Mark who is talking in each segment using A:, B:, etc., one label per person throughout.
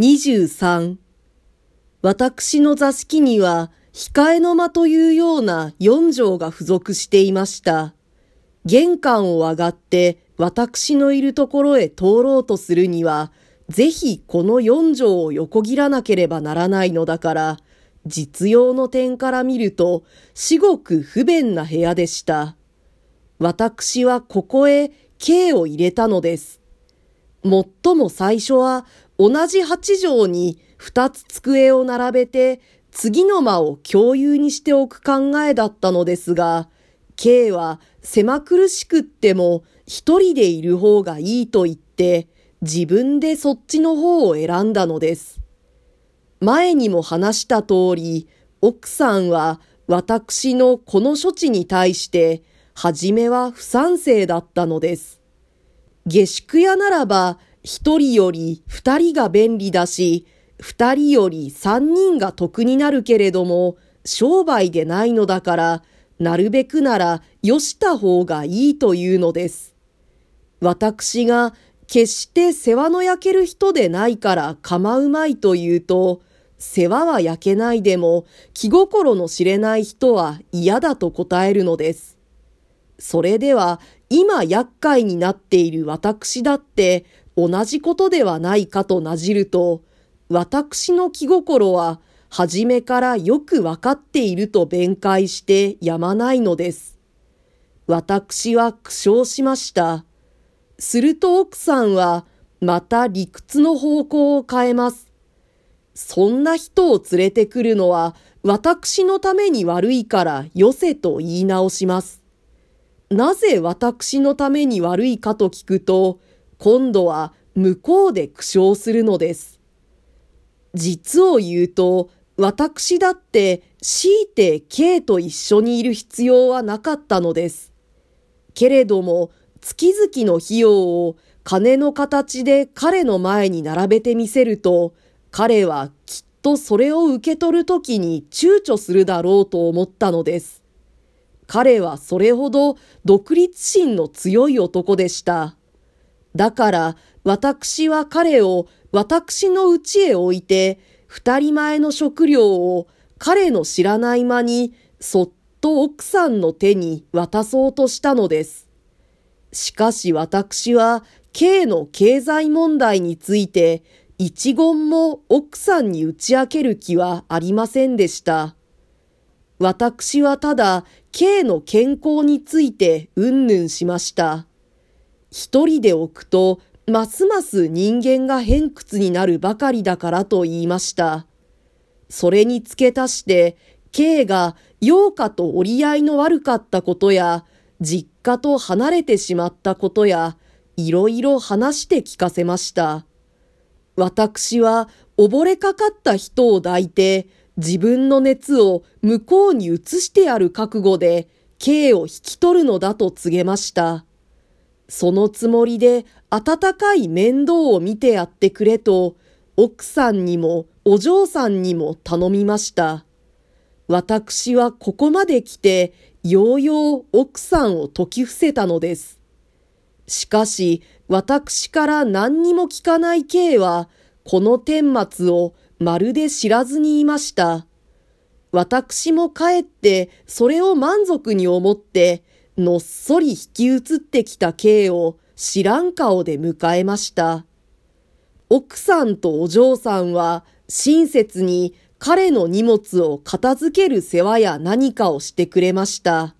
A: 23私の座敷には控えの間というような四畳が付属していました。玄関を上がって私のいるところへ通ろうとするには、ぜひこの四畳を横切らなければならないのだから、実用の点から見ると、至極不便な部屋でした。私はここへ刑を入れたのです。もっとも最初は同じ八畳に二つ机を並べて次の間を共有にしておく考えだったのですが、K は狭苦しくっても一人でいる方がいいと言って自分でそっちの方を選んだのです。前にも話した通り、奥さんは私のこの処置に対して、はじめは不賛成だったのです。下宿屋ならば、一人より二人が便利だし、二人より三人が得になるけれども、商売でないのだから、なるべくならよした方がいいというのです。私が決して世話の焼ける人でないから構うまいと言うと、世話は焼けないでも気心の知れない人は嫌だと答えるのです。それでは今厄介になっている私だって同じことではないかとなじると、私の気心は初めからよくわかっていると弁解してやまないのです。私は苦笑しました。すると奥さんはまた理屈の方向を変えます。そんな人を連れてくるのは私のために悪いからよせと言い直します。なぜ私のために悪いかと聞くと、今度は向こうで苦笑するのです。実を言うと、私だって強いて K と一緒にいる必要はなかったのです。けれども、月々の費用を金の形で彼の前に並べてみせると、彼はきっとそれを受け取るときに躊躇するだろうと思ったのです。彼はそれほど独立心の強い男でした。だから私は彼を私の家へ置いて二人前の食料を彼の知らない間にそっと奥さんの手に渡そうとしたのです。しかし私は K の経済問題について一言も奥さんに打ち明ける気はありませんでした。私はただ K の健康についてうんぬんしました。一人で置くと、ますます人間が偏屈になるばかりだからと言いました。それに付け足して、K が陽花と折り合いの悪かったことや、実家と離れてしまったことや、いろいろ話して聞かせました。私は溺れかかった人を抱いて、自分の熱を向こうに移してやる覚悟で、K を引き取るのだと告げました。そのつもりで温かい面倒を見てやってくれと、奥さんにもお嬢さんにも頼みました。私はここまで来て、ようよう奥さんを解き伏せたのです。しかし、私から何にも聞かない K は、この顛末をまるで知らずにいました。私も帰ってそれを満足に思ってのっそり引き移ってきた K を知らん顔で迎えました。奥さんとお嬢さんは親切に彼の荷物を片付ける世話や何かをしてくれました。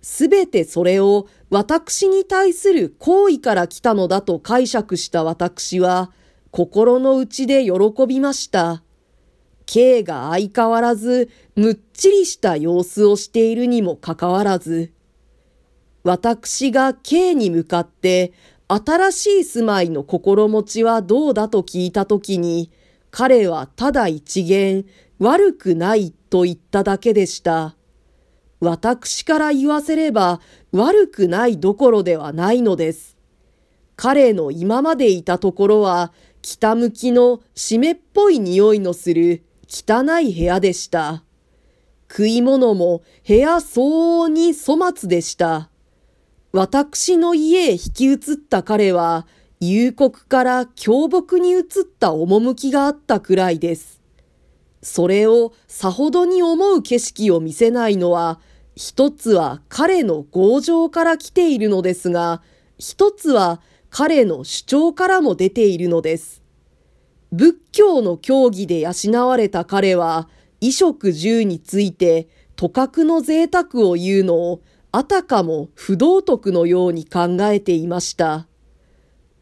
A: すべてそれを私に対する好意から来たのだと解釈した私は、心の内で喜びました。K が相変わらずむっちりした様子をしているにもかかわらず、私が K に向かって新しい住まいの心持ちはどうだと聞いたときに、彼はただ一元悪くないと言っただけでした。私から言わせれば悪くないどころではないのです。彼の今までいたところは北向きの湿っぽい匂いのする汚い部屋でした。食い物も部屋相応に粗末でした。私の家へ引き移った彼は、幽谷から凶木に移った趣があったくらいです。それをさほどに思う景色を見せないのは、一つは彼の強情から来ているのですが、一つは彼の主張からも出ているのです。仏教の教義で養われた彼は、衣食住について、都格の贅沢を言うのを、あたかも不道徳のように考えていました。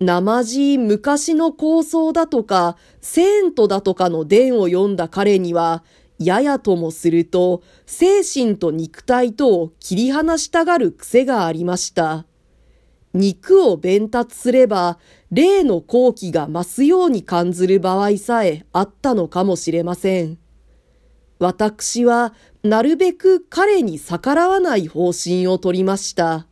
A: 生地昔の構想だとか、セントだとかの伝を読んだ彼には、ややともすると、精神と肉体とを切り離したがる癖がありました。肉を弁達すれば、霊の好機が増すように感ずる場合さえあったのかもしれません。私は、なるべく彼に逆らわない方針をとりました。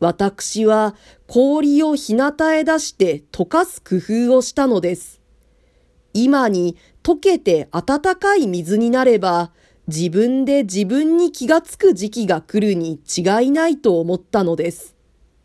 A: 私は氷を日向へ出して溶かす工夫をしたのです。今に溶けて暖かい水になれば、自分で自分に気がつく時期が来るに違いないと思ったのです。